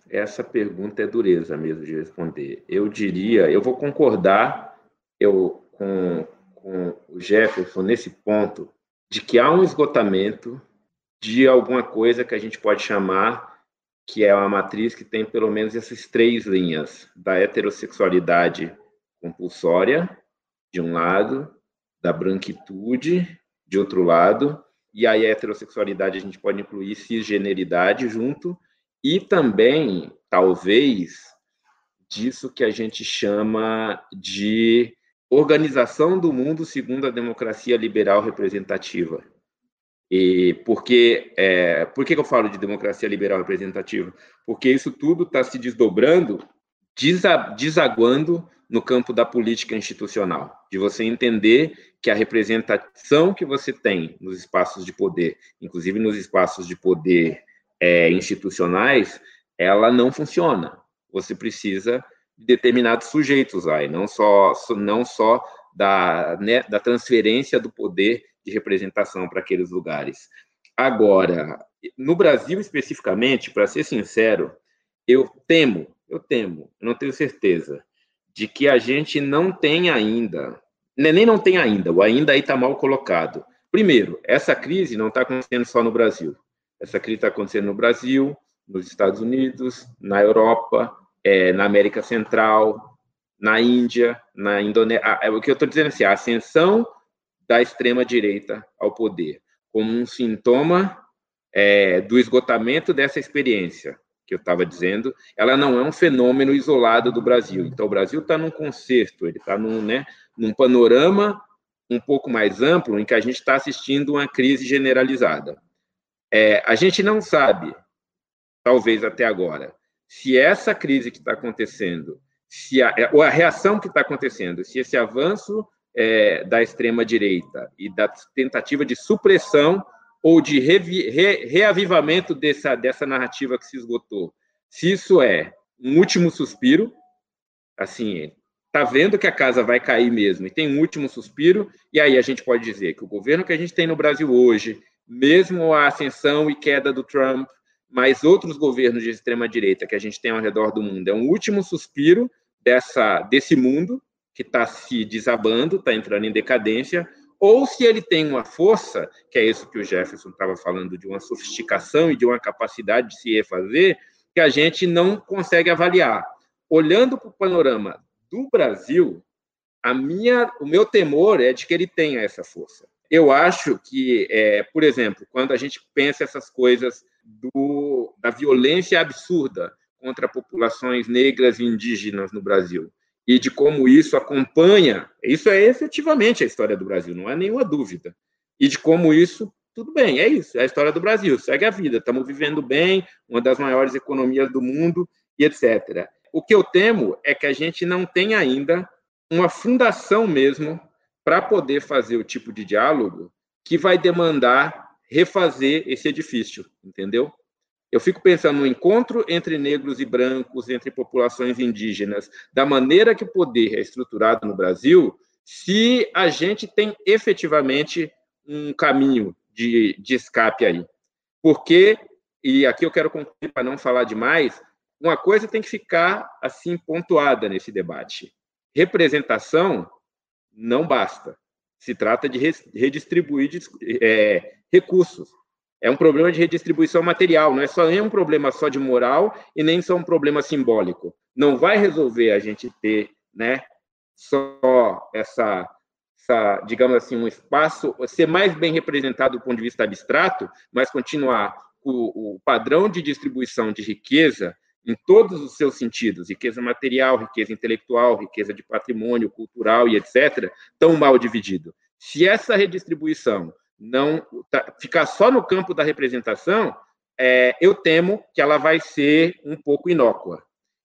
S3: essa pergunta é dureza mesmo de responder. Eu diria, eu vou concordar eu com, com o Jefferson nesse ponto de que há um esgotamento de alguma coisa que a gente pode chamar que é uma matriz que tem pelo menos essas três linhas da heterossexualidade compulsória de um lado, da branquitude de outro lado, e aí a heterossexualidade a gente pode incluir cisgeneridade junto, e também, talvez, disso que a gente chama de organização do mundo segundo a democracia liberal representativa. E é, por que eu falo de democracia liberal representativa? Porque isso tudo está se desdobrando, desaguando no campo da política institucional, de você entender que a representação que você tem nos espaços de poder, inclusive nos espaços de poder é, institucionais, ela não funciona. Você precisa de determinados sujeitos aí, não só, não só da, né, da transferência do poder de representação para aqueles lugares. Agora, no Brasil especificamente, para ser sincero, eu temo, eu temo, eu não tenho certeza, de que a gente não tem ainda, né, nem não tem ainda, o ainda aí está mal colocado. Primeiro, essa crise não está acontecendo só no Brasil. Essa crise está acontecendo no Brasil, nos Estados Unidos, na Europa, é, na América Central, na Índia, na Indonésia. Ah, é o que eu estou dizendo assim, a ascensão da extrema direita ao poder, como um sintoma é, do esgotamento dessa experiência que eu estava dizendo, ela não é um fenômeno isolado do Brasil. Então, o Brasil está num concerto, ele está num, né, num panorama um pouco mais amplo em que a gente está assistindo uma crise generalizada. É, a gente não sabe, talvez até agora, se essa crise que está acontecendo, se a, ou a reação que está acontecendo, se esse avanço é, da extrema direita e da tentativa de supressão ou de revi, re, reavivamento dessa, dessa narrativa que se esgotou. Se isso é um último suspiro, assim, tá vendo que a casa vai cair mesmo e tem um último suspiro, e aí a gente pode dizer que o governo que a gente tem no Brasil hoje, mesmo a ascensão e queda do Trump, mas outros governos de extrema direita que a gente tem ao redor do mundo, é um último suspiro dessa desse mundo que está se desabando, está entrando em decadência, ou se ele tem uma força, que é isso que o Jefferson estava falando, de uma sofisticação e de uma capacidade de se refazer, que a gente não consegue avaliar. Olhando para o panorama do Brasil, a minha, o meu temor é de que ele tenha essa força. Eu acho que, é, por exemplo, quando a gente pensa essas coisas do, da violência absurda contra populações negras e indígenas no Brasil, e de como isso acompanha, isso é efetivamente a história do Brasil, não há nenhuma dúvida. E de como isso, tudo bem, é isso, é a história do Brasil, segue a vida, estamos vivendo bem, uma das maiores economias do mundo, e etc. o que eu temo é que a gente não tem ainda uma fundação mesmo para poder fazer o tipo de diálogo que vai demandar refazer esse edifício, entendeu? Eu fico pensando no encontro entre negros e brancos, entre populações indígenas, da maneira que o poder é estruturado no Brasil, se a gente tem efetivamente um caminho de, de escape aí. Porque, e aqui eu quero concluir para não falar demais, uma coisa tem que ficar assim pontuada nesse debate. Representação não basta. Se trata de redistribuir é, recursos. É um problema de redistribuição material, não é só nem um problema só de moral e nem só um problema simbólico. Não vai resolver a gente ter, né, só essa, essa, digamos assim, um espaço ser mais bem representado do ponto de vista abstrato, mas continuar o, o padrão de distribuição de riqueza em todos os seus sentidos, riqueza material, riqueza intelectual, riqueza de patrimônio cultural e etc, tão mal dividido. Se essa redistribuição não tá, ficar só no campo da representação, é, eu temo que ela vai ser um pouco inócua.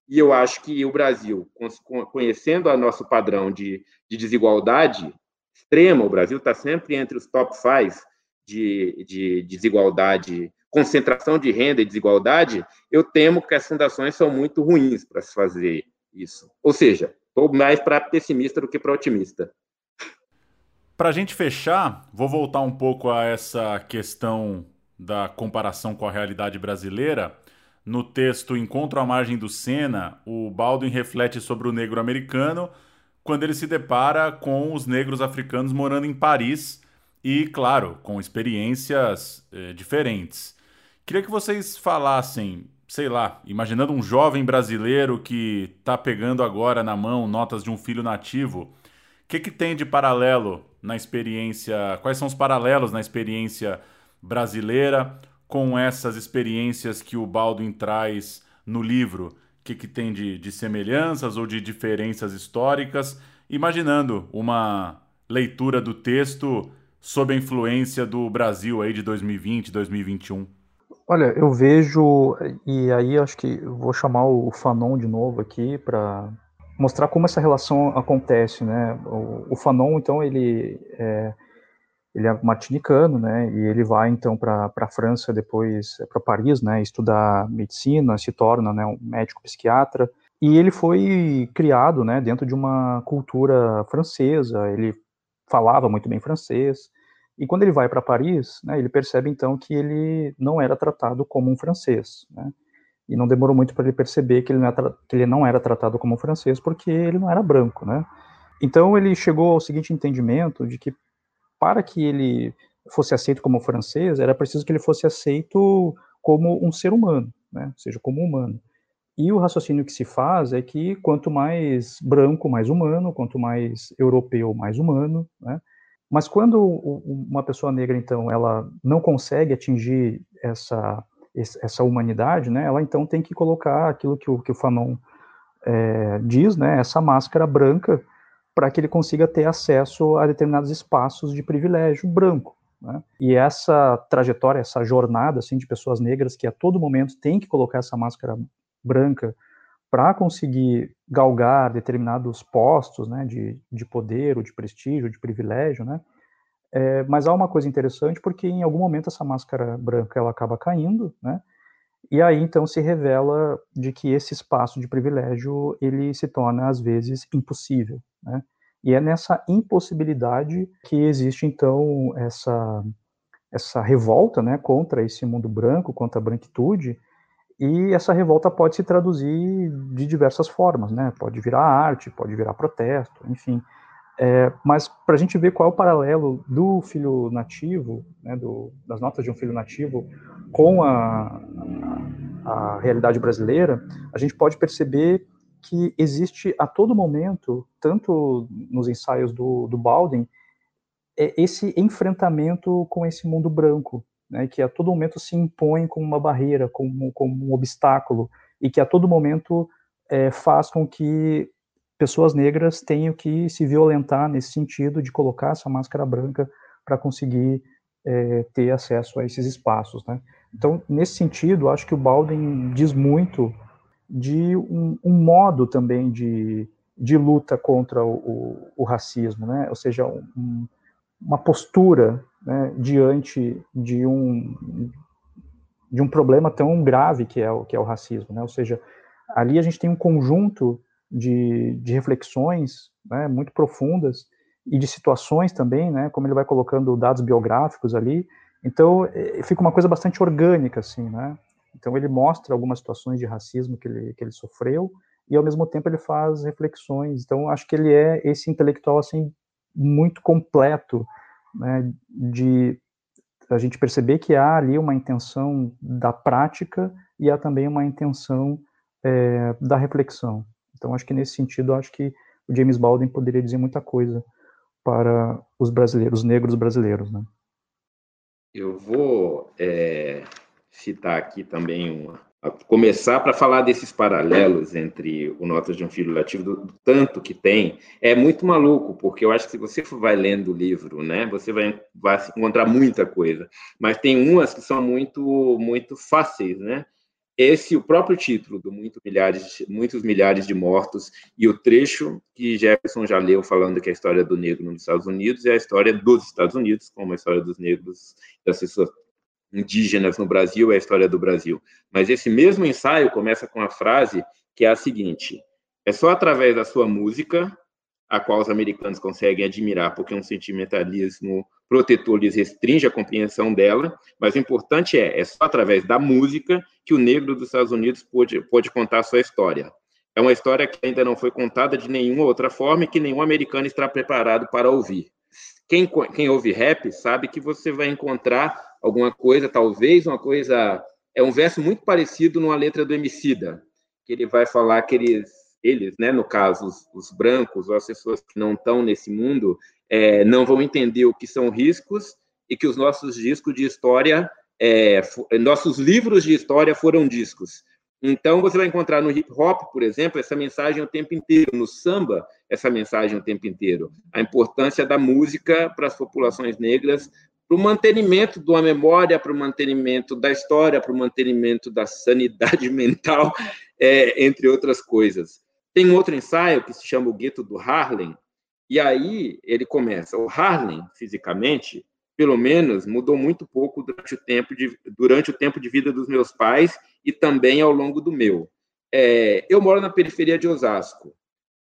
S3: E eu acho que o Brasil, conhecendo o nosso padrão de, de desigualdade extrema, o Brasil está sempre entre os top five de, de desigualdade, concentração de renda e desigualdade, eu temo que as fundações são muito ruins para se fazer isso. Ou seja, estou mais para pessimista do que para otimista.
S1: Para a gente fechar, vou voltar um pouco a essa questão da comparação com a realidade brasileira. No texto Encontro à Margem do Sena, o Baldwin reflete sobre o negro americano quando ele se depara com os negros africanos morando em Paris e, claro, com experiências eh, diferentes. Queria que vocês falassem, sei lá, imaginando um jovem brasileiro que está pegando agora na mão notas de um filho nativo, o que, que tem de paralelo na experiência, quais são os paralelos na experiência brasileira com essas experiências que o Baldwin traz no livro? O que, que tem de, de semelhanças ou de diferenças históricas? Imaginando uma leitura do texto sob a influência do Brasil aí de 2020, 2021.
S2: Olha, eu vejo, e aí acho que vou chamar o Fanon de novo aqui para mostrar como essa relação acontece, né? O, o Fanon, então, ele é, ele é martinicano, né? E ele vai então para a França, depois para Paris, né? Estudar medicina, se torna né, um médico psiquiatra. E ele foi criado, né? Dentro de uma cultura francesa. Ele falava muito bem francês. E quando ele vai para Paris, né? Ele percebe então que ele não era tratado como um francês, né? E não demorou muito para ele perceber que ele, não era, que ele não era tratado como francês porque ele não era branco, né? Então ele chegou ao seguinte entendimento de que para que ele fosse aceito como francês, era preciso que ele fosse aceito como um ser humano, né? Ou seja, como humano. E o raciocínio que se faz é que quanto mais branco, mais humano, quanto mais europeu, mais humano, né? Mas quando uma pessoa negra, então, ela não consegue atingir essa essa humanidade, né, ela então tem que colocar aquilo que o, que o Fanon é, diz, né, essa máscara branca, para que ele consiga ter acesso a determinados espaços de privilégio branco. Né? E essa trajetória, essa jornada assim, de pessoas negras que a todo momento tem que colocar essa máscara branca para conseguir galgar determinados postos né, de, de poder, ou de prestígio, de privilégio, né, é, mas há uma coisa interessante porque em algum momento essa máscara branca ela acaba caindo, né? E aí então se revela de que esse espaço de privilégio ele se torna às vezes impossível, né? E é nessa impossibilidade que existe então essa essa revolta, né, contra esse mundo branco, contra a branquitude, e essa revolta pode se traduzir de diversas formas, né? Pode virar arte, pode virar protesto, enfim. É, mas para a gente ver qual é o paralelo do filho nativo, né, do, das notas de um filho nativo, com a, a, a, realidade brasileira, a gente pode perceber que existe a todo momento, tanto nos ensaios do, do Baldwin, é esse enfrentamento com esse mundo branco, né, que a todo momento se impõe como uma barreira, como, como um obstáculo, e que a todo momento é, faz com que pessoas negras tenham que se violentar nesse sentido de colocar essa máscara branca para conseguir é, ter acesso a esses espaços, né? Então, nesse sentido, acho que o Baldwin diz muito de um, um modo também de, de luta contra o, o, o racismo, né? Ou seja, um, uma postura né, diante de um de um problema tão grave que é o que é o racismo, né? Ou seja, ali a gente tem um conjunto de, de reflexões né, muito profundas e de situações também, né? Como ele vai colocando dados biográficos ali, então é, fica uma coisa bastante orgânica assim, né? Então ele mostra algumas situações de racismo que ele que ele sofreu e ao mesmo tempo ele faz reflexões. Então acho que ele é esse intelectual assim muito completo, né, de a gente perceber que há ali uma intenção da prática e há também uma intenção é, da reflexão. Então, acho que nesse sentido, acho que o James Baldwin poderia dizer muita coisa para os brasileiros, os negros brasileiros, né?
S3: Eu vou é, citar aqui também uma, começar para falar desses paralelos entre o Notas de um Filho Lativo, do, do, tanto que tem, é muito maluco, porque eu acho que se você vai lendo o livro, né, você vai, vai encontrar muita coisa, mas tem umas que são muito, muito fáceis, né? Esse, o próprio título do muito milhares, Muitos Milhares de Mortos, e o trecho que Jefferson já leu falando que é a história do negro nos Estados Unidos é a história dos Estados Unidos, como a história dos negros, das pessoas indígenas no Brasil é a história do Brasil. Mas esse mesmo ensaio começa com a frase que é a seguinte: é só através da sua música, a qual os americanos conseguem admirar, porque um sentimentalismo protetor lhes restringe a compreensão dela, mas o importante é, é só através da música que o negro dos Estados Unidos pode, pode contar sua história. É uma história que ainda não foi contada de nenhuma outra forma e que nenhum americano está preparado para ouvir. Quem, quem ouve rap sabe que você vai encontrar alguma coisa, talvez uma coisa. É um verso muito parecido numa letra do Emicida, que ele vai falar que eles, eles né, no caso, os, os brancos ou as pessoas que não estão nesse mundo, é, não vão entender o que são riscos e que os nossos discos de história, é, nossos livros de história foram discos. Então, você vai encontrar no hip hop, por exemplo, essa mensagem o tempo inteiro, no samba, essa mensagem o tempo inteiro. A importância da música para as populações negras, para o mantenimento uma memória, para o mantenimento da história, para o mantenimento da sanidade mental, é, entre outras coisas. Tem um outro ensaio que se chama O Gueto do Harlem, e aí ele começa. O Harlem, fisicamente, pelo menos, mudou muito pouco durante o tempo de, durante o tempo de vida dos meus pais e também ao longo do meu. É, eu moro na periferia de Osasco.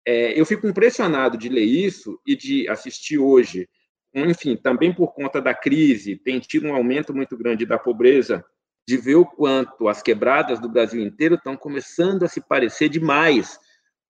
S3: É, eu fico impressionado de ler isso e de assistir hoje enfim, também por conta da crise, tem tido um aumento muito grande da pobreza, de ver o quanto as quebradas do Brasil inteiro estão começando a se parecer demais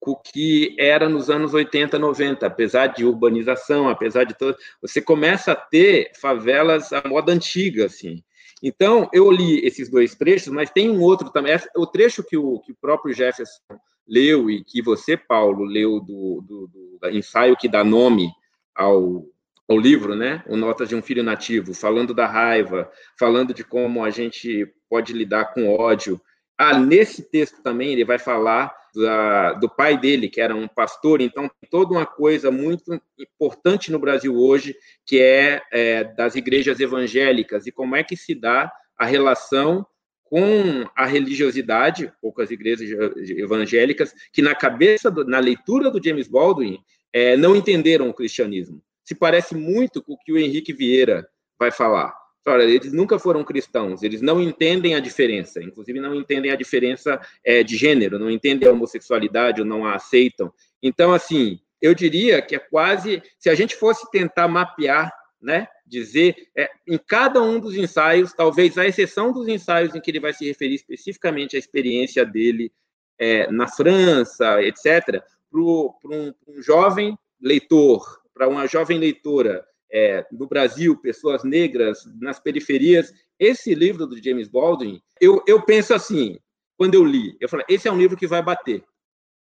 S3: com o que era nos anos 80, 90, apesar de urbanização, apesar de todo, você começa a ter favelas à moda antiga, assim. Então, eu li esses dois trechos, mas tem um outro também, o trecho que o, que o próprio Jefferson leu e que você, Paulo, leu do, do, do ensaio que dá nome ao, o livro, né? O Notas de um Filho Nativo, falando da raiva, falando de como a gente pode lidar com ódio. Ah, nesse texto também ele vai falar da, do pai dele, que era um pastor, então toda uma coisa muito importante no Brasil hoje, que é, é das igrejas evangélicas. E como é que se dá a relação com a religiosidade, poucas igrejas evangélicas, que na cabeça, do, na leitura do James Baldwin, é, não entenderam o cristianismo. Se parece muito com o que o Henrique Vieira vai falar. Eles nunca foram cristãos, eles não entendem a diferença, inclusive não entendem a diferença é, de gênero, não entendem a homossexualidade ou não a aceitam. Então, assim, eu diria que é quase, se a gente fosse tentar mapear, né, dizer, é, em cada um dos ensaios, talvez à exceção dos ensaios em que ele vai se referir especificamente à experiência dele é, na França, etc., para um, um jovem leitor para uma jovem leitora é, Brasil, pessoas negras nas periferias, esse livro do James Baldwin, eu, eu penso assim, quando eu li, eu falei, esse é um livro que vai bater.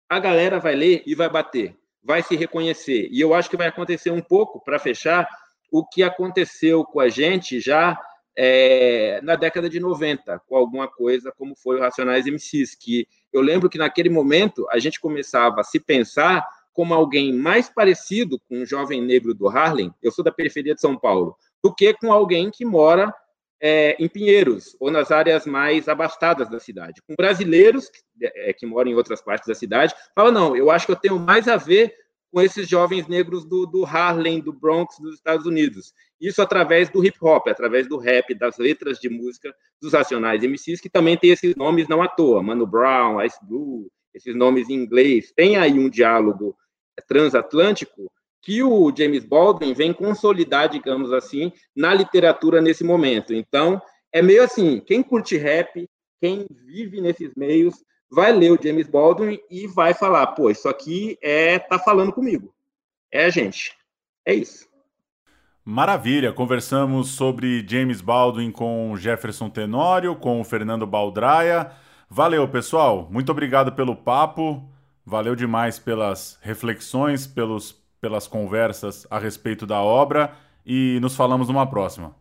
S3: A galera vai ler e vai bater, vai se reconhecer. E eu acho que vai acontecer um pouco, para fechar, o que aconteceu com a gente já é, na década de 90, com alguma coisa como foi o Racionais MCs, que eu lembro que naquele momento a gente começava a se pensar como alguém mais parecido com um jovem negro do Harlem, eu sou da periferia de São Paulo, do que com alguém que mora é, em Pinheiros ou nas áreas mais abastadas da cidade. Com brasileiros é, que moram em outras partes da cidade, fala não, eu acho que eu tenho mais a ver com esses jovens negros do, do Harlem, do Bronx, dos Estados Unidos. Isso através do hip hop, através do rap, das letras de música dos Racionais MCs, que também tem esses nomes não à toa, Mano Brown, Ice Blue, esses nomes em inglês. Tem aí um diálogo transatlântico que o James Baldwin vem consolidar, digamos assim, na literatura nesse momento. Então, é meio assim, quem curte rap, quem vive nesses meios, vai ler o James Baldwin e vai falar, pô, isso aqui é tá falando comigo. É a gente. É isso.
S1: Maravilha, conversamos sobre James Baldwin com Jefferson Tenório, com o Fernando Baldraia. Valeu, pessoal. Muito obrigado pelo papo. Valeu demais pelas reflexões, pelos, pelas conversas a respeito da obra e nos falamos numa próxima.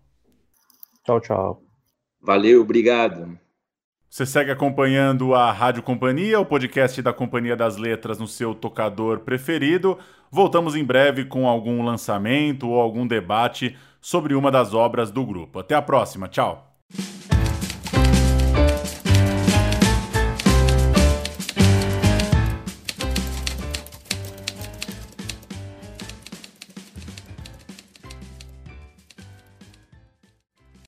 S2: Tchau, tchau.
S3: Valeu, obrigado.
S1: Você segue acompanhando a Rádio Companhia, o podcast da Companhia das Letras no seu tocador preferido. Voltamos em breve com algum lançamento ou algum debate sobre uma das obras do grupo. Até a próxima, tchau!